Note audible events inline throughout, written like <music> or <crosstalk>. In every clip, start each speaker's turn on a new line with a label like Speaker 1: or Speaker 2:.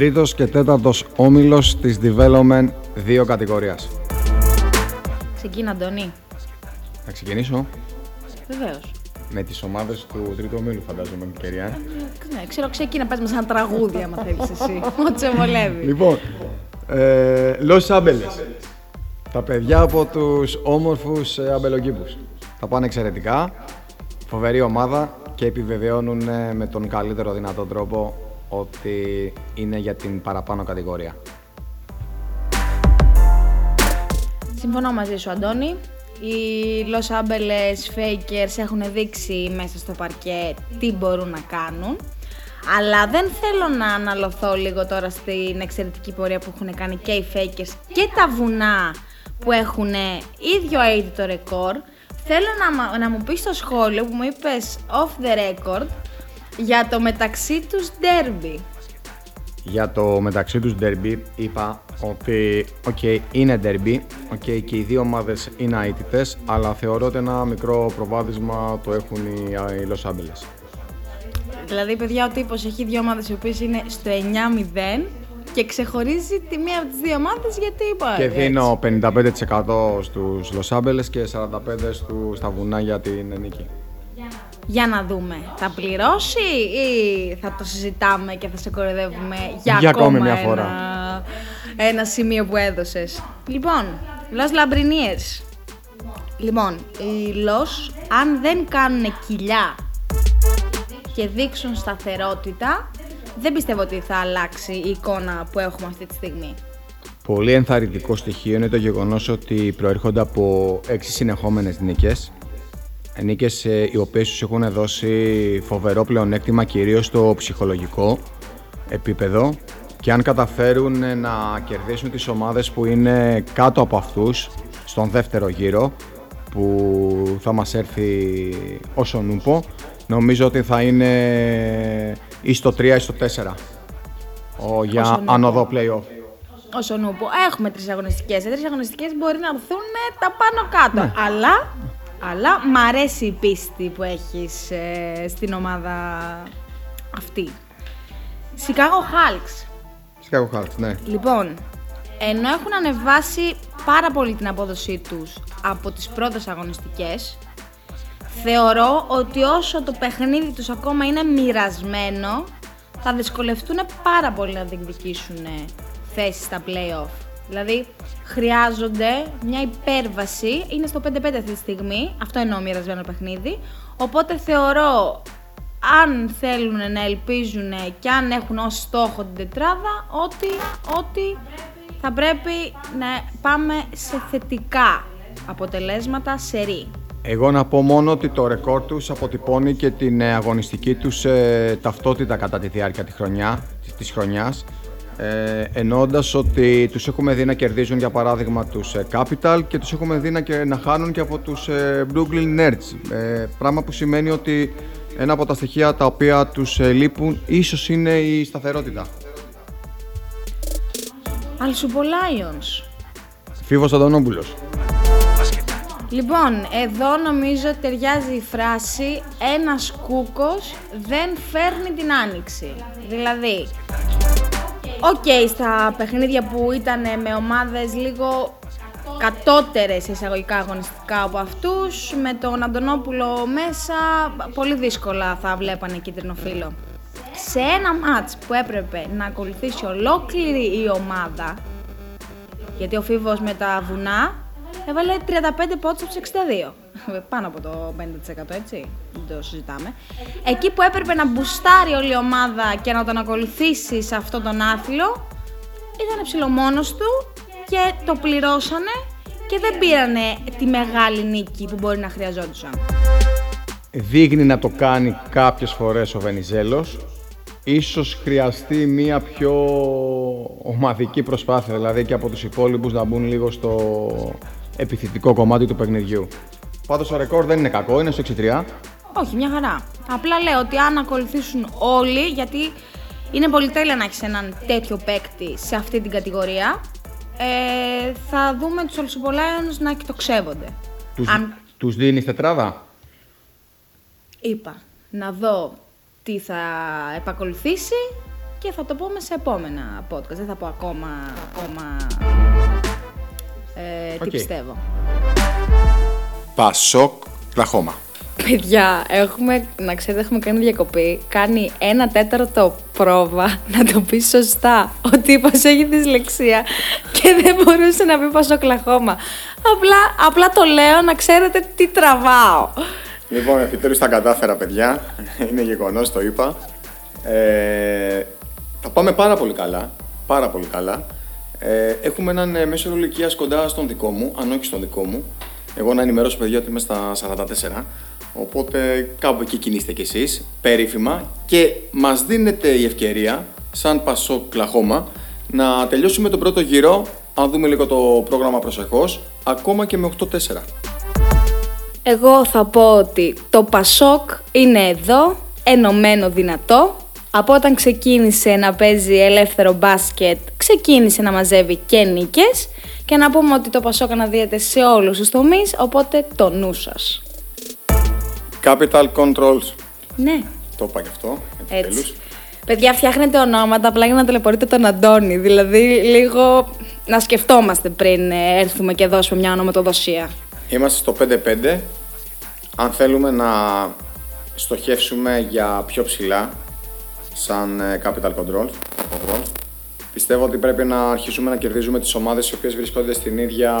Speaker 1: Τρίτος και τέταρτος όμιλος της Development 2 κατηγορίας.
Speaker 2: Ξεκίνα, Αντώνη.
Speaker 1: Θα ξεκινήσω
Speaker 2: Βεβαίως.
Speaker 1: με τις ομάδες του τρίτου ομίλου φαντάζομαι ευκαιρία.
Speaker 2: Ναι, ξέρω, ξεκίνα, πες μας ένα τραγούδι, άμα θέλεις εσύ. <laughs> Ό,τι σε βολεύει.
Speaker 1: Λοιπόν, ε, Los Ángeles. Τα παιδιά από τους όμορφους ε, αμπελοκήπους. Θα πάνε εξαιρετικά. Φοβερή ομάδα και επιβεβαιώνουν ε, με τον καλύτερο δυνατό τρόπο ότι είναι για την παραπάνω κατηγορία.
Speaker 2: Συμφωνώ μαζί σου, Αντώνη. Οι Los Angeles Fakers έχουν δείξει μέσα στο παρκέ τι μπορούν να κάνουν. Αλλά δεν θέλω να αναλωθώ λίγο τώρα στην εξαιρετική πορεία που έχουν κάνει και οι Fakers και τα βουνά που έχουν ίδιο αίτητο ρεκόρ. Θέλω να, μα- να μου πεις στο σχόλιο που μου είπες off the record για το μεταξύ τους derby.
Speaker 1: Για το μεταξύ τους derby είπα ότι οκ, είναι derby, OK, και οι δύο ομάδες είναι αήττητες, αλλά θεωρώ ότι ένα μικρό προβάδισμα το έχουν οι, οι Los Angeles.
Speaker 2: Δηλαδή, παιδιά, ο τύπος έχει δύο ομάδες οι οποίες είναι στο 9-0 και ξεχωρίζει τη μία από τις δύο ομάδες γιατί είπα.
Speaker 1: Και
Speaker 2: έτσι.
Speaker 1: δίνω 55% στους Los Angeles και 45% στου, στα βουνά για την νίκη.
Speaker 2: Για να δούμε. Θα πληρώσει ή θα το συζητάμε και θα σε κοροϊδεύουμε για,
Speaker 1: Για
Speaker 2: ακόμα
Speaker 1: ακόμη μια
Speaker 2: ένα,
Speaker 1: φορά.
Speaker 2: ένα σημείο που έδωσες. Λοιπόν, Los Labriniers. Λοιπόν, οι Los, αν δεν κάνουν κοιλιά και δείξουν σταθερότητα, δεν πιστεύω ότι θα αλλάξει η εικόνα που έχουμε αυτή τη στιγμή.
Speaker 1: Πολύ ενθαρρυντικό στοιχείο είναι το γεγονός ότι προέρχονται από έξι συνεχόμενες νίκες. Νίκες ε, οι οποίες τους έχουν δώσει φοβερό πλεονέκτημα κυρίως στο ψυχολογικό επίπεδο και αν καταφέρουν ε, να κερδίσουν τις ομάδες που είναι κάτω από αυτούς στον δεύτερο γύρο που θα μας έρθει όσο νούπο νομίζω ότι θα είναι ή στο 3 ή στο 4 ο, για
Speaker 2: Όσο νούπο.
Speaker 1: άνοδο play-off.
Speaker 2: Όσο νούπο. Έχουμε τρεις αγωνιστικές. Σε τρεις αγωνιστικές μπορεί να έρθουν τα πάνω κάτω. Αλλά, αλλά μ' αρέσει η πίστη που έχεις στην ομάδα αυτή. Chicago Hulks.
Speaker 1: Chicago Hearts, ναι.
Speaker 2: Λοιπόν, ενώ έχουν ανεβάσει πάρα πολύ την απόδοσή τους από τις πρώτες αγωνιστικές, θεωρώ ότι όσο το παιχνίδι τους ακόμα είναι μοιρασμένο, θα δυσκολευτούν πάρα πολύ να διεκδικήσουν θέσεις στα play-off. Δηλαδή, χρειάζονται μια υπέρβαση, είναι στο 5-5 αυτή τη στιγμή, αυτό εννοώ μοιρασμένο παιχνίδι, οπότε θεωρώ αν θέλουν να ελπίζουν και αν έχουν ως στόχο την τετράδα, ότι, ότι θα πρέπει να πάμε σε θετικά αποτελέσματα σε ρί.
Speaker 1: Εγώ να πω μόνο ότι το ρεκόρ τους αποτυπώνει και την ε, αγωνιστική τους ε, ταυτότητα κατά τη διάρκεια τη χρονιά, της, της χρονιάς. Ε, εννοώντας ότι τους έχουμε δει να κερδίζουν για παράδειγμα τους ε, Capital και τους έχουμε δει να, και, να χάνουν και από τους ε, Brooklyn Nets. Ε, πράγμα που σημαίνει ότι ένα από τα στοιχεία τα οποία τους ε, λείπουν ίσως είναι η σταθερότητα.
Speaker 2: Αλσουπο Lions.
Speaker 1: Φίβος Αντωνόπουλος.
Speaker 2: Λοιπόν, εδώ νομίζω ότι ταιριάζει η φράση «Ένας κούκος δεν φέρνει την άνοιξη». Δηλαδή, οκ, στα παιχνίδια που ήταν με ομάδες λίγο κατώτερες εισαγωγικά αγωνιστικά από αυτούς, με τον Αντωνόπουλο μέσα, πολύ δύσκολα θα βλέπανε κίτρινο φύλλο. Σε ένα μάτς που έπρεπε να ακολουθήσει ολόκληρη η ομάδα, γιατί ο Φίβος με τα βουνά έβαλε 35 πόντους από τους 62. Πάνω από το 50% έτσι, δεν το συζητάμε. Εκεί που έπρεπε να μπουστάρει όλη η ομάδα και να τον ακολουθήσει σε αυτόν τον άθλο, ήταν ψηλό μόνος του και το πληρώσανε και δεν πήρανε τη μεγάλη νίκη που μπορεί να χρειαζόντουσαν.
Speaker 1: δείχνει να το κάνει κάποιες φορές ο Βενιζέλος. Ίσως χρειαστεί μία πιο ομαδική προσπάθεια, δηλαδή και από τους υπόλοιπους να μπουν λίγο στο επιθετικό κομμάτι του παιχνιδιού. Πάντως ο ρεκόρ δεν είναι κακό, είναι στο 6-3.
Speaker 2: Όχι, μια χαρά. Απλά λέω ότι αν ακολουθήσουν όλοι, γιατί είναι πολυτέλεια να έχεις έναν τέτοιο παίκτη σε αυτή την κατηγορία, ε, θα δούμε τους Ολσουπολάιονς να εκτοξεύονται.
Speaker 1: Τους,
Speaker 2: Αν
Speaker 1: τους δίνεις τετράδα;
Speaker 2: είπα να δω τι θα επακολουθήσει και θα το πούμε σε επόμενα podcast. Δεν θα πω ακόμα, ακόμα ε, τι
Speaker 1: Οκ.
Speaker 2: πιστεύω.
Speaker 1: Πασόκ Κλαχώμα.
Speaker 2: Παιδιά, έχουμε, να ξέρετε, έχουμε κάνει διακοπή. Κάνει ένα τέταρτο πρόβα <laughs> να το πεις σωστά. Ο τύπος έχει δυσλεξία και δεν μπορούσε να πει πασοκλαχώμα. Απλά, απλά το λέω να ξέρετε τι τραβάω.
Speaker 1: Λοιπόν, επιτέλους τα κατάφερα, παιδιά. Είναι γεγονός, το είπα. Ε, θα πάμε πάρα πολύ καλά. Πάρα πολύ καλά. Ε, έχουμε έναν ε, μέσο όρο ηλικίας κοντά στον δικό μου, αν όχι στον δικό μου. Εγώ να ενημερώσω, παιδιά, ότι είμαι στα 44. Οπότε κάπου εκεί κινείστε κι εσείς, περίφημα. Και μας δίνεται η ευκαιρία, σαν Πασό Κλαχώμα, να τελειώσουμε τον πρώτο γύρο, αν δούμε λίγο το πρόγραμμα προσεχώς, ακόμα και με 8-4.
Speaker 2: Εγώ θα πω ότι το Πασόκ είναι εδώ, ενωμένο δυνατό. Από όταν ξεκίνησε να παίζει ελεύθερο μπάσκετ, ξεκίνησε να μαζεύει και νίκες. Και να πούμε ότι το Πασόκ αναδύεται σε όλους τους τομείς, οπότε το νου σας.
Speaker 1: Capital Controls.
Speaker 2: Ναι,
Speaker 1: Το είπα και αυτό, επιτέλους.
Speaker 2: έτσι. Παιδιά, φτιάχνετε ονόματα απλά για να ταλαιπωρείτε τον Αντώνη. Δηλαδή, λίγο να σκεφτόμαστε πριν ε, έρθουμε και δώσουμε μια ονοματοδοσία.
Speaker 1: Είμαστε στο 5-5. Αν θέλουμε να στοχεύσουμε για πιο ψηλά, σαν ε, Capital Control, control, πιστεύω ότι πρέπει να αρχίσουμε να κερδίζουμε τις ομάδες οι οποίες βρίσκονται στην ίδια,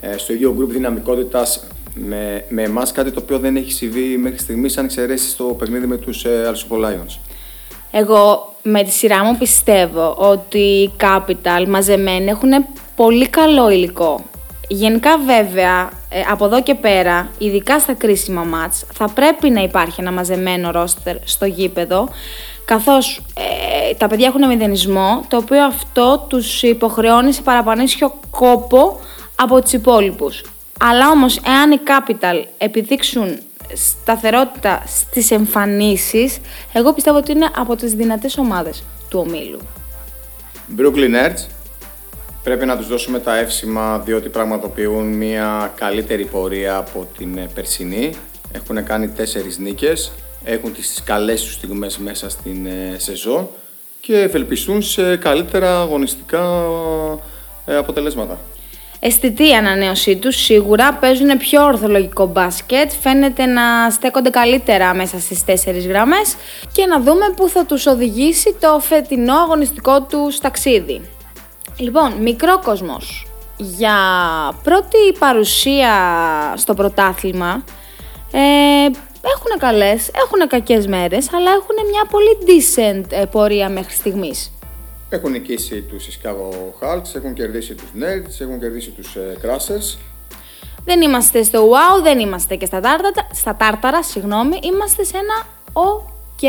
Speaker 1: ε, στο ίδιο group δυναμικότητας με, με εμάς, κάτι το οποίο δεν έχει συμβεί μέχρι στιγμής, αν εξαιρέσεις το παιχνίδι με τους ε, Alsupo Lions.
Speaker 2: Εγώ με τη σειρά μου πιστεύω ότι οι Capital μαζεμένοι έχουν πολύ καλό υλικό. Γενικά βέβαια, ε, από εδώ και πέρα, ειδικά στα κρίσιμα μάτς, θα πρέπει να υπάρχει ένα μαζεμένο ρόστερ στο γήπεδο, καθώς ε, τα παιδιά έχουν μηδενισμό, το οποίο αυτό τους υποχρεώνει σε παραπανήσιο κόπο από τους υπόλοιπους. Αλλά όμως, εάν οι Capital επιδείξουν σταθερότητα στις εμφανίσεις, εγώ πιστεύω ότι είναι από τις δυνατές ομάδες του ομίλου.
Speaker 1: Brooklyn Nets πρέπει να τους δώσουμε τα εύσημα διότι πραγματοποιούν μια καλύτερη πορεία από την ε, περσινή. Έχουν κάνει τέσσερις νίκες, έχουν τις καλές τους στιγμές μέσα στην ε, σεζόν και ευελπιστούν σε καλύτερα αγωνιστικά ε, αποτελέσματα.
Speaker 2: Αισθητή η ανανέωσή τους, σίγουρα παίζουν πιο ορθολογικό μπάσκετ, φαίνεται να στέκονται καλύτερα μέσα στις τέσσερις γραμμές και να δούμε πού θα τους οδηγήσει το φετινό αγωνιστικό τους ταξίδι. Λοιπόν, μικρό κόσμος. Για πρώτη παρουσία στο πρωτάθλημα, ε, έχουν καλές, έχουν κακές μέρες, αλλά έχουν μια πολύ decent ε, πορεία μέχρι στιγμής.
Speaker 1: Έχουν νικήσει τους Chicago Hawks, έχουν κερδίσει τους Nets, έχουν κερδίσει τους ε, Crushers.
Speaker 2: Δεν είμαστε στο wow, δεν είμαστε και στα τάρταρα, στα τάρταρα συγγνώμη, είμαστε σε ένα ok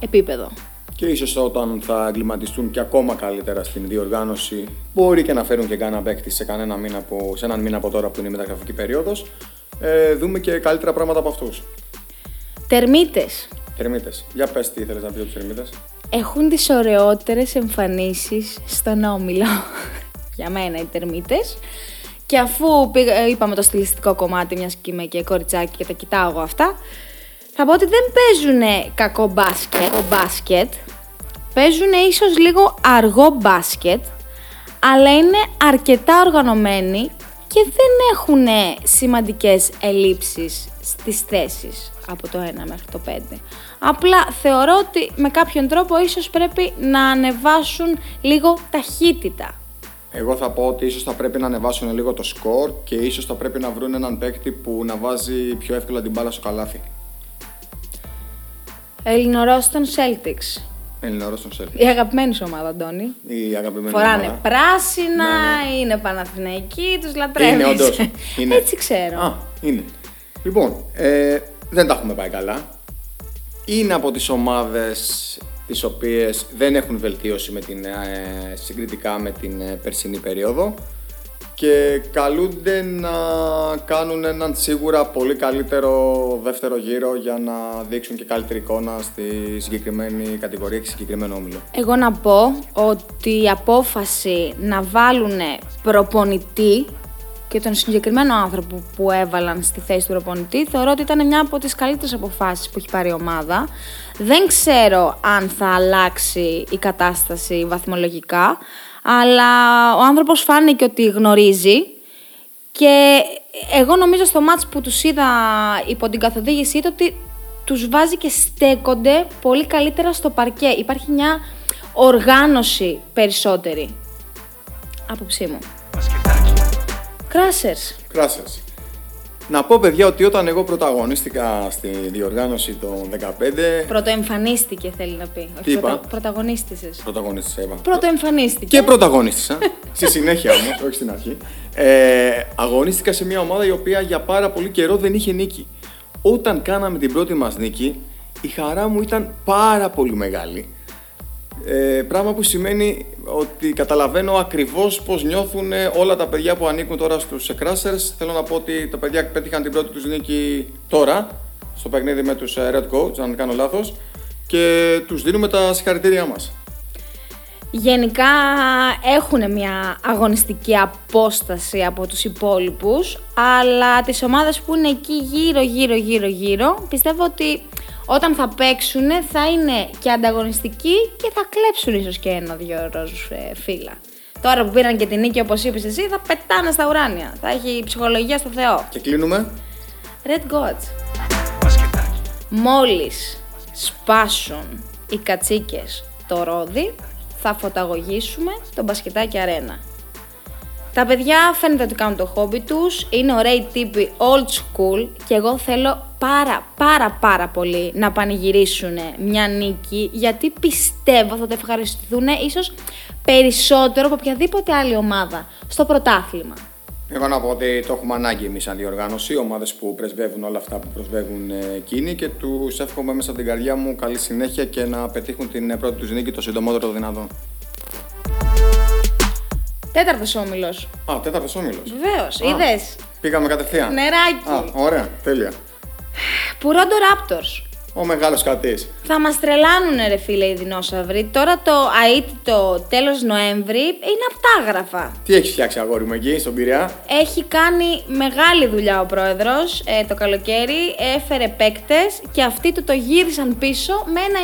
Speaker 2: επίπεδο.
Speaker 1: Και ίσως όταν θα εγκληματιστούν και ακόμα καλύτερα στην διοργάνωση, μπορεί και να φέρουν και κανένα παίκτη σε, κανένα μήνα από, σε έναν μήνα από τώρα που είναι η μεταγραφική περίοδος, ε, δούμε και καλύτερα πράγματα από αυτούς.
Speaker 2: Τερμίτες.
Speaker 1: Θερμίτες. Για πες τι ήθελες να πει για τους θερμίτες.
Speaker 2: Έχουν τις ωραιότερες εμφανίσεις στον Όμιλο. <laughs> Για μένα οι τερμίτες. Και αφού πήγα, ε, είπαμε το στιλιστικό κομμάτι, μιας και είμαι και κοριτσάκι και τα κοιτάω εγώ αυτά, θα πω ότι δεν παίζουν κακό μπάσκετ, κακό μπάσκετ. Παίζουν ίσως λίγο αργό μπάσκετ, αλλά είναι αρκετά οργανωμένοι και δεν έχουν σημαντικές ελλείψεις στις θέσεις από το 1 μέχρι το 5. Απλά θεωρώ ότι με κάποιον τρόπο ίσως πρέπει να ανεβάσουν λίγο ταχύτητα.
Speaker 1: Εγώ θα πω ότι ίσως θα πρέπει να ανεβάσουν λίγο το σκορ και ίσως θα πρέπει να βρουν έναν παίκτη που να βάζει πιο εύκολα την μπάλα στο καλάθι.
Speaker 2: Ελληνορώσton Celtics.
Speaker 1: Ελληναρός στον Σέλφι.
Speaker 2: Η αγαπημένη σου ομάδα, Αντώνη.
Speaker 1: Η αγαπημένη
Speaker 2: Φοράνε
Speaker 1: ομάδα.
Speaker 2: πράσινα,
Speaker 1: Ναι, ναι.
Speaker 2: είναι Παναθηναϊκοί, τους λατρεύεις.
Speaker 1: Είναι όντως. Είναι.
Speaker 2: Έτσι ξέρω.
Speaker 1: Α, είναι. Λοιπόν, ε, δεν τα έχουμε πάει καλά. Είναι από τις ομάδες τις οποίες δεν έχουν βελτίωση με την, ε, συγκριτικά με την ε, περσινή περίοδο και καλούνται να κάνουν έναν σίγουρα πολύ καλύτερο δεύτερο γύρο για να δείξουν και καλύτερη εικόνα στη συγκεκριμένη κατηγορία και συγκεκριμένο όμιλο.
Speaker 2: Εγώ να πω ότι η απόφαση να βάλουν προπονητή και τον συγκεκριμένο άνθρωπο που έβαλαν στη θέση του προπονητή, θεωρώ ότι ήταν μια από τις καλύτερες αποφάσεις που έχει πάρει η ομάδα. Δεν ξέρω αν θα αλλάξει η κατάσταση βαθμολογικά, αλλά ο άνθρωπος φάνηκε ότι γνωρίζει και εγώ νομίζω στο μάτς που τους είδα υπό την καθοδήγησή του ότι τους βάζει και στέκονται πολύ καλύτερα στο παρκέ. Υπάρχει μια οργάνωση περισσότερη. Άποψή μου. Κράσερς.
Speaker 1: Κράσερς. Να πω παιδιά ότι όταν εγώ πρωταγωνίστηκα στη διοργάνωση των 15.
Speaker 2: Πρωτοεμφανίστηκε θέλει να πει.
Speaker 1: Τι είπα;
Speaker 2: Πρωτα... Πρωταγωνίστησες.
Speaker 1: Πρωταγωνίστησα, είπα.
Speaker 2: Πρωτοεμφανίστηκες.
Speaker 1: Και πρωταγωνίστησα. <laughs> στη συνέχεια όμως, όχι στην αρχή. Ε, αγωνίστηκα σε μια ομάδα η οποία για πάρα πολύ καιρό δεν είχε νίκη. Όταν κάναμε την πρώτη μας νίκη, η χαρά μου ήταν πάρα πολύ μεγάλη. Ε, πράγμα που σημαίνει ότι καταλαβαίνω ακριβώς πώς νιώθουν όλα τα παιδιά που ανήκουν τώρα στους Crashers. Θέλω να πω ότι τα παιδιά πέτυχαν την πρώτη τους νίκη τώρα, στο παιχνίδι με τους ε, Red Coach, αν δεν κάνω λάθος, και τους δίνουμε τα συγχαρητήριά μας.
Speaker 2: Γενικά έχουν μια αγωνιστική απόσταση από τους υπόλοιπους, αλλά τις ομάδες που είναι εκεί γύρω γύρω γύρω γύρω, πιστεύω ότι όταν θα παίξουν θα είναι και ανταγωνιστικοί και θα κλέψουν ίσως και ένα-δυο ρόζους ε, φύλλα. Τώρα που πήραν και την νίκη όπως είπες εσύ θα πετάνε στα ουράνια, θα έχει ψυχολογία στο Θεό.
Speaker 1: Και κλείνουμε.
Speaker 2: Red Gods. Μόλις σπάσουν οι κατσίκες το ρόδι, θα φωταγωγήσουμε το μπασκετάκι αρένα. Τα παιδιά φαίνεται ότι κάνουν το χόμπι τους, είναι ωραίοι τύποι old school και εγώ θέλω πάρα πάρα πάρα πολύ να πανηγυρίσουν μια νίκη γιατί πιστεύω θα το ευχαριστηθούν ίσως περισσότερο από οποιαδήποτε άλλη ομάδα στο πρωτάθλημα.
Speaker 1: Εγώ να πω ότι το έχουμε ανάγκη εμείς σαν διοργάνωση, ομάδες που πρεσβεύουν όλα αυτά που πρεσβεύουν ε, εκείνοι και τους εύχομαι μέσα από την καρδιά μου καλή συνέχεια και να πετύχουν την ε, πρώτη τους νίκη το συντομότερο δυνατόν.
Speaker 2: Τέταρτος όμιλος.
Speaker 1: Α, τέταρτος όμιλος.
Speaker 2: Βεβαίως, είδες.
Speaker 1: Πήγαμε κατευθείαν.
Speaker 2: Νεράκι.
Speaker 1: Α, ωραία, τέλεια.
Speaker 2: Πουρόντο Raptors.
Speaker 1: Ο μεγάλος κατής.
Speaker 2: Θα μας τρελάνουνε ρε φίλε οι δεινόσαυροι. Τώρα το το τέλος Νοέμβρη είναι απτάγραφα.
Speaker 1: Τι έχεις φτιάξει αγόρι μου εκεί στον Πειραιά;
Speaker 2: Έχει κάνει μεγάλη δουλειά ο πρόεδρος ε, το καλοκαίρι, έφερε παίκτες και αυτοί του το γύρισαν πίσω με ένα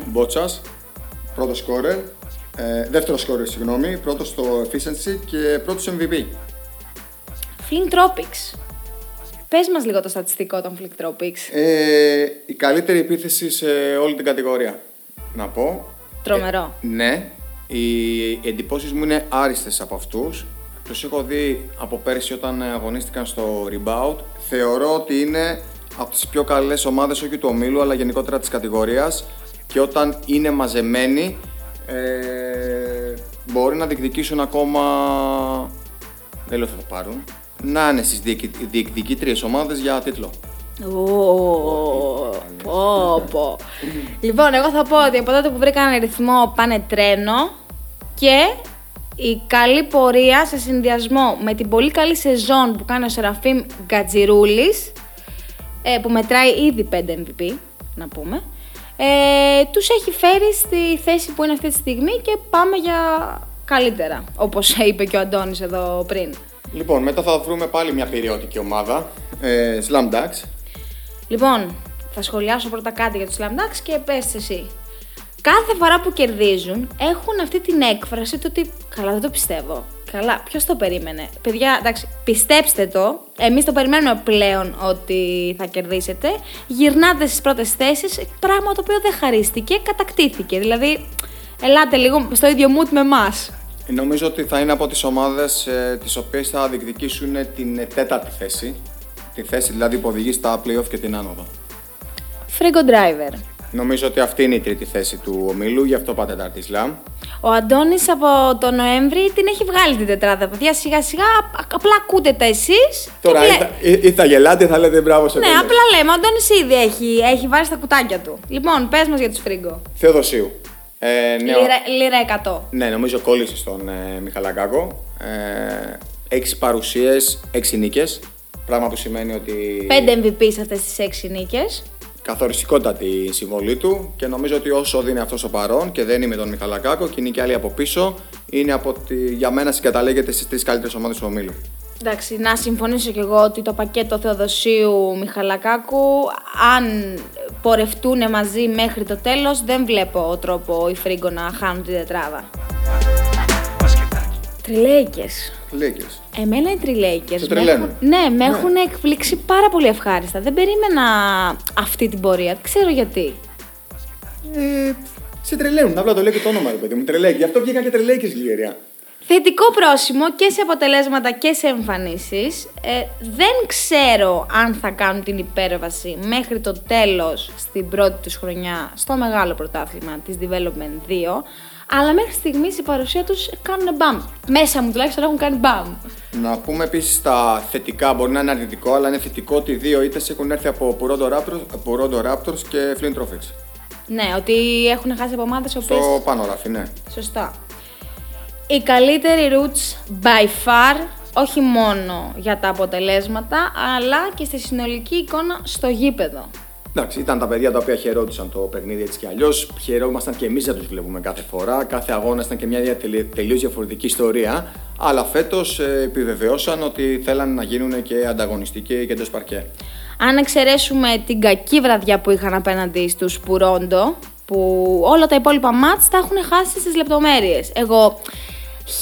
Speaker 2: 9-0.
Speaker 1: Μπότσας, πρώτο σκόρερ, ε, δεύτερο σκόρερ, συγγνώμη, πρώτος στο efficiency και πρώτος MVP.
Speaker 2: Flint Tropics. Πες μας λίγο το στατιστικό των Flick Tropics.
Speaker 1: Ε, η καλύτερη επίθεση σε όλη την κατηγορία, να πω.
Speaker 2: Τρομερό.
Speaker 1: Ε, ναι. Οι εντυπώσεις μου είναι άριστες από αυτούς. Τους έχω δει από πέρσι όταν αγωνίστηκαν στο Rebound. Θεωρώ ότι είναι από τις πιο καλές ομάδες όχι του ομίλου αλλά γενικότερα της κατηγορίας και όταν είναι μαζεμένοι ε, μπορεί να διεκδικήσουν ακόμα δεν λέω θα το πάρουν να είναι στις διεκδικήτριες ομάδες για τίτλο.
Speaker 2: Πω, Λοιπόν, εγώ θα πω ότι από τότε που βρήκαν ρυθμό πάνε τρένο και η καλή πορεία σε συνδυασμό με την πολύ καλή σεζόν που κάνει ο Σεραφείμ Γκατζιρούλης ε, που μετράει ήδη 5 MVP, να πούμε, ε, τους έχει φέρει στη θέση που είναι αυτή τη στιγμή και πάμε για καλύτερα, όπως είπε και ο Αντώνης εδώ πριν.
Speaker 1: Λοιπόν, μετά θα βρούμε πάλι μια περιοδική ομάδα. Ε, Slam Ducks.
Speaker 2: Λοιπόν, θα σχολιάσω πρώτα κάτι για τους Slam Ducks και πες εσύ. Κάθε φορά που κερδίζουν έχουν αυτή την έκφραση του ότι καλά δεν το πιστεύω. Καλά, ποιος το περίμενε. Παιδιά, εντάξει, πιστέψτε το. Εμείς το περιμένουμε πλέον ότι θα κερδίσετε. Γυρνάτε στις πρώτες θέσεις, πράγμα το οποίο δεν χαρίστηκε, κατακτήθηκε. Δηλαδή, ελάτε λίγο στο ίδιο mood με εμάς.
Speaker 1: Νομίζω ότι θα είναι από τις ομάδες ε, τις οποίες θα διεκδικήσουν την τέταρτη θέση. Τη θέση δηλαδή που οδηγεί στα playoff και την άνοδο.
Speaker 2: Φρίγκο Driver.
Speaker 1: Νομίζω ότι αυτή είναι η τρίτη θέση του ομίλου, γι' αυτό πάτε τέταρτη Ισλάμ.
Speaker 2: Ο Αντώνης από τον Νοέμβρη την έχει βγάλει την τετράδα. Παιδιά, σιγά σιγά απλά ακούτε τα εσείς.
Speaker 1: Τώρα ή, θα, ή, ή θα γελάτε ή θα λέτε μπράβο σε
Speaker 2: Ναι, απλά λέμε. Ο Αντώνης ήδη έχει, έχει βάλει στα κουτάκια του. Λοιπόν, πες μας για τους Φρίγκο.
Speaker 1: Θεοδοσίου. Ε,
Speaker 2: ναι, λίρα, 100.
Speaker 1: Ναι, νομίζω κόλλησε στον ε, Μιχαλακάκο. Ε, έξι παρουσίες, έξι νίκες. Πράγμα που σημαίνει ότι.
Speaker 2: 5 MVP σε αυτές τις έξι νίκες.
Speaker 1: Καθοριστικότατη η συμβολή του και νομίζω ότι όσο δίνει αυτός ο παρόν και δεν είναι με τον Μιχαλακάκο και είναι και άλλοι από πίσω, είναι από τη, για μένα συγκαταλέγεται στις τρεις καλύτερες ομάδες του ομίλου.
Speaker 2: Εντάξει, να συμφωνήσω κι εγώ ότι το πακέτο Θεοδοσίου Μιχαλακάκου, αν πορευτούν μαζί μέχρι το τέλος, δεν βλέπω τρόπο οι Φρίγκο να χάνουν την τετράδα. Τριλέικες.
Speaker 1: Λέκες.
Speaker 2: Εμένα οι τριλέικες.
Speaker 1: Σε
Speaker 2: με
Speaker 1: τρελαίνουν.
Speaker 2: έχουν- Ναι, με έχουν εκπλήξει πάρα πολύ ευχάριστα. Δεν περίμενα αυτή την πορεία. Δεν ξέρω γιατί.
Speaker 1: Ε, σε τρελαίνουν. Απλά το λέει και το όνομα, ρε παιδί μου. Τρελέκι. Γι' αυτό βγήκαν και τρελέκες Λιγερία.
Speaker 2: Θετικό πρόσημο και σε αποτελέσματα και σε εμφανίσεις. Ε, δεν ξέρω αν θα κάνουν την υπέρβαση μέχρι το τέλος στην πρώτη τους χρονιά στο μεγάλο πρωτάθλημα της Development 2. Αλλά μέχρι στιγμής η παρουσία τους κάνουν μπαμ. Μέσα μου τουλάχιστον έχουν κάνει μπαμ.
Speaker 1: Να πούμε επίσης τα θετικά, μπορεί να είναι αρνητικό, αλλά είναι θετικό ότι οι δύο ήττες έχουν έρθει από Purondo Raptors, Purondo Raptors και Flint Trophies.
Speaker 2: Ναι, ότι έχουν χάσει από ομάδες οι οποίες...
Speaker 1: Στο πάνω ράφι, ναι.
Speaker 2: Σωστά. Η καλύτερη roots by far, όχι μόνο για τα αποτελέσματα, αλλά και στη συνολική εικόνα στο γήπεδο.
Speaker 1: Εντάξει, ήταν τα παιδιά τα οποία χαιρόντουσαν το παιχνίδι έτσι κι αλλιώς. Χαιρόμασταν και εμείς να τους βλέπουμε κάθε φορά. Κάθε αγώνα ήταν και μια τελείως διαφορετική ιστορία. Αλλά φέτος επιβεβαιώσαν ότι θέλαν να γίνουν και ανταγωνιστικοί και εντός παρκέ.
Speaker 2: Αν εξαιρέσουμε την κακή βραδιά που είχαν απέναντι στους Πουρόντο, που όλα τα υπόλοιπα μάτς τα έχουν χάσει στις λεπτομέρειες. Εγώ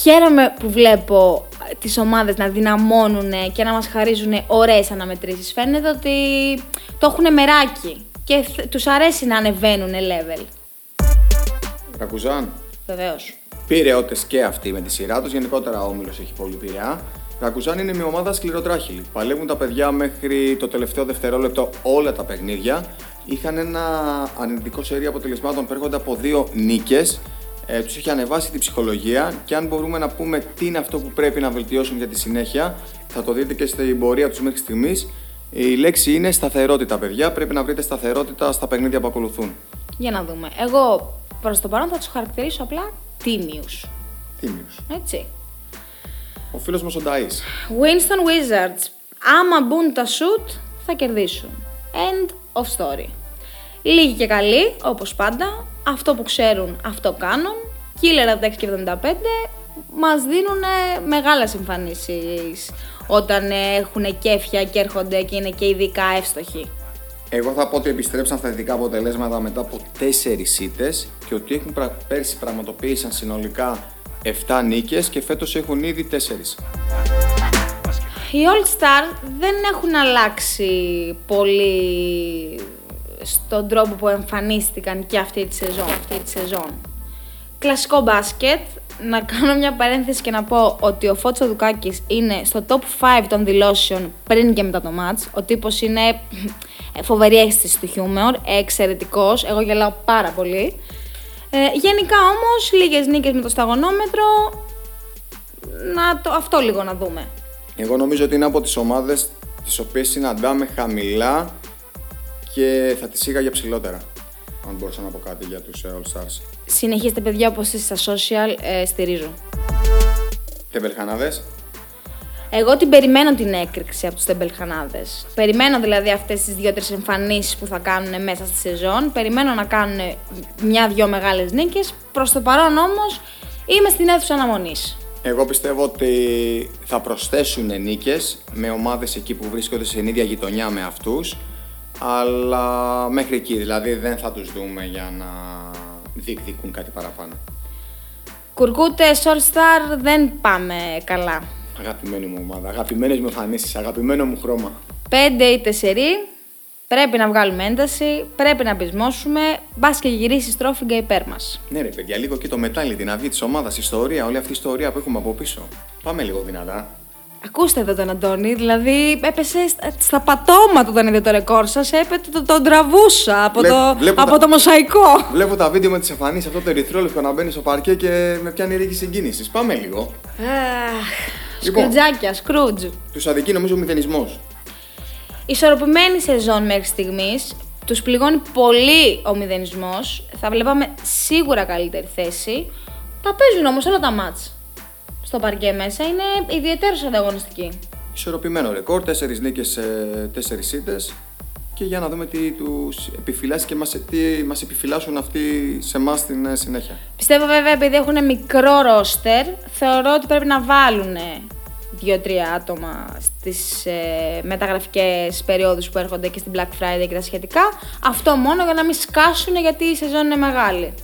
Speaker 2: χαίρομαι που βλέπω ε, τις ομάδες να δυναμώνουν και να μας χαρίζουν ωραίες αναμετρήσεις. Φαίνεται ότι το έχουν μεράκι και θ- τους αρέσει να ανεβαίνουν level.
Speaker 1: Ρακουζάν.
Speaker 2: Βεβαίως.
Speaker 1: Πήρεώτε και αυτοί με τη σειρά τους. Γενικότερα ο Όμιλος έχει πολύ πειραιά. Ρακουζάν είναι μια ομάδα σκληροτράχυλη. Παλεύουν τα παιδιά μέχρι το τελευταίο δευτερόλεπτο όλα τα παιχνίδια. Είχαν ένα αρνητικό σερί αποτελεσμάτων που έρχονται από δύο νίκες. Ε, τους έχει ανεβάσει την ψυχολογία και αν μπορούμε να πούμε τι είναι αυτό που πρέπει να βελτιώσουν για τη συνέχεια, θα το δείτε και στην πορεία τους μέχρι στιγμής. Η λέξη είναι σταθερότητα, παιδιά. Πρέπει να βρείτε σταθερότητα στα παιχνίδια που ακολουθούν.
Speaker 2: Για να δούμε. Εγώ προς το παρόν θα τους χαρακτηρίσω απλά τίμιους.
Speaker 1: Τίμιους.
Speaker 2: Έτσι.
Speaker 1: Ο φίλος μας ο Νταΐς.
Speaker 2: Winston Wizards. Άμα μπουν τα shoot, θα κερδίσουν. End of story. Λίγοι και καλοί, όπως πάντα. Αυτό που ξέρουν, αυτό κάνουν. Killer από τα 6 και 75 μας δίνουν μεγάλες εμφανίσεις όταν έχουν κέφια και έρχονται και είναι και ειδικά εύστοχοι.
Speaker 1: Εγώ θα πω ότι επιστρέψαν στα θετικά αποτελέσματα μετά από 4 ήττες και ότι έχουν πρα... πέρσι πραγματοποίησαν συνολικά 7 νίκες και φέτος έχουν ήδη 4.
Speaker 2: Οι All Star δεν έχουν αλλάξει πολύ στον τρόπο που εμφανίστηκαν και αυτή τη σεζόν. Αυτή τη σεζόν. Κλασικό μπάσκετ. Να κάνω μια παρένθεση και να πω ότι ο Φώτσο Δουκάκης είναι στο top 5 των δηλώσεων πριν και μετά το match. Ο τύπος είναι <clears throat> φοβερή αίσθηση του χιούμορ, εξαιρετικός, εγώ γελάω πάρα πολύ. Ε, γενικά όμως, λίγες νίκες με το σταγονόμετρο, να το, αυτό λίγο να δούμε.
Speaker 1: Εγώ νομίζω ότι είναι από τις ομάδες τις οποίες συναντάμε χαμηλά και θα τις είχα για ψηλότερα. Αν μπορούσα να πω κάτι για τους All Stars.
Speaker 2: Συνεχίστε παιδιά όπως είστε στα social, ε, στηρίζω.
Speaker 1: Τεμπελχανάδε.
Speaker 2: Εγώ την περιμένω την έκρηξη από τους τεμπελχανάδες. Περιμένω δηλαδή αυτές τις δύο-τρεις εμφανίσεις που θα κάνουν μέσα στη σεζόν. Περιμένω να κάνουν μια-δυο μεγάλες νίκες. Προς το παρόν όμως είμαι στην αίθουσα αναμονής.
Speaker 1: Εγώ πιστεύω ότι θα προσθέσουν νίκες με ομάδες εκεί που βρίσκονται στην ίδια γειτονιά με αυτούς αλλά μέχρι εκεί, δηλαδή δεν θα τους δούμε για να διεκδικούν κάτι παραπάνω.
Speaker 2: Κουρκούτες, All Star δεν πάμε καλά.
Speaker 1: Αγαπημένη μου ομάδα, αγαπημένες μου εμφανίσεις, αγαπημένο μου χρώμα.
Speaker 2: Πέντε ή τεσσερί, πρέπει να βγάλουμε ένταση, πρέπει να πεισμώσουμε, μπας και γυρίσεις στρόφιγγα υπέρ μας.
Speaker 1: Ναι ρε παιδιά, λίγο και το μετάλλι, την αυγή της ομάδας, η ιστορία, όλη αυτή η ιστορία που έχουμε από πίσω. Πάμε λίγο δυνατά.
Speaker 2: Ακούστε εδώ τον Αντώνη, δηλαδή έπεσε στα- στα πατώματα όταν είδε το ρεκόρ σας, έπεται το, τον τραβούσα από,
Speaker 1: Βλέ-
Speaker 2: το,
Speaker 1: βλέπω
Speaker 2: από
Speaker 1: τα-
Speaker 2: το μοσαϊκό.
Speaker 1: Βλέπω τα βίντεο με τις εμφανίσεις, αυτό το ερυθρόλευκο να μπαίνει στο παρκέ και με πιάνει ρίγη συγκίνησης. Πάμε λίγο.
Speaker 2: Αχ,
Speaker 1: Λοιπόν.
Speaker 2: Σκρουτζάκια, σκρούτζ.
Speaker 1: Τους αδικεί νομίζω ο μηδενισμός.
Speaker 2: Ισορροπημένη σεζόν μέχρι στιγμής. Τους πληγώνει πολύ ο μηδενισμός. Θα βλέπαμε σίγουρα καλύτερη θέση. Τα παίζουν όμως όλα τα μάτς στο παρκέ μέσα. Είναι ιδιαίτερω ανταγωνιστική.
Speaker 1: Ισορροπημένο ρεκόρ, 4 νίκες σε 4 ήττες και για να δούμε τι τους επιφυλάσσει και μας, τι μας επιφυλάσσουν αυτοί σε εμάς στην ε, συνέχεια.
Speaker 2: Πιστεύω βέβαια επειδή έχουν μικρό ρόστερ, θεωρώ ότι πρέπει να βάλουν δύο-τρία άτομα στις ε, μεταγραφικές περιόδους που έρχονται και στην Black Friday και τα σχετικά. Αυτό μόνο για να μην σκάσουν γιατί η σεζόν είναι μεγάλη.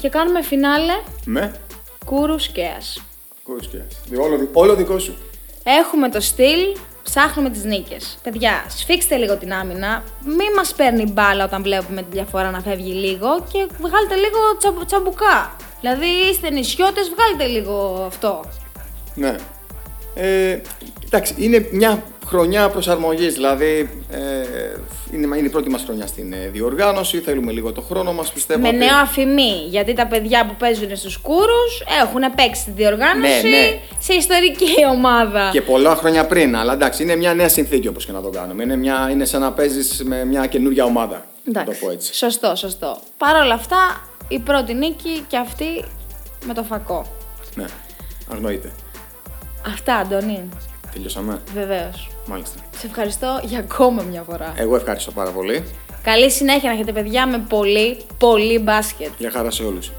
Speaker 2: Και κάνουμε φινάλε
Speaker 1: Με.
Speaker 2: Κούρου Κέας.
Speaker 1: Κούσκια. Όλο, όλο δικό σου.
Speaker 2: Έχουμε το στυλ, ψάχνουμε τις νίκες. Παιδιά, σφίξτε λίγο την άμυνα, μην μας παίρνει μπάλα όταν βλέπουμε τη διαφορά να φεύγει λίγο και βγάλτε λίγο τσα- τσαμπουκά. Δηλαδή είστε νησιώτες, βγάλτε λίγο αυτό.
Speaker 1: Ναι. Ε, εντάξει, είναι μια χρονιά προσαρμογής. Δηλαδή, ε, είναι, είναι η πρώτη μας χρονιά στην ε, διοργάνωση. Θέλουμε λίγο το χρόνο μας, πιστεύω.
Speaker 2: Με
Speaker 1: ότι-
Speaker 2: νέο αφημί, γιατί τα παιδιά που παίζουν στους κούρους έχουν παίξει στη διοργάνωση
Speaker 1: Ναι, ναι.
Speaker 2: σε ιστορική ομάδα.
Speaker 1: Και πολλά χρόνια πριν. Αλλά εντάξει, είναι μια νέα συνθήκη όπως και να το κάνουμε. Είναι, μια, είναι σαν να παίζεις με μια καινούργια ομάδα. Να το πω έτσι.
Speaker 2: Σωστό, σωστό. Παρ' όλα αυτά, η πρώτη νίκη και αυτή με το φακό.
Speaker 1: Ναι, αγνοείται.
Speaker 2: Αυτά, Αντώνη.
Speaker 1: Τελειώσαμε;
Speaker 2: Βεβαίως.
Speaker 1: Μάλιστα.
Speaker 2: Σε ευχαριστώ για ακόμα μια φορά.
Speaker 1: Εγώ ευχαριστώ πάρα πολύ.
Speaker 2: Καλή συνέχεια να έχετε παιδιά με πολύ, πολύ μπάσκετ.
Speaker 1: Γεια χαρά σε όλους.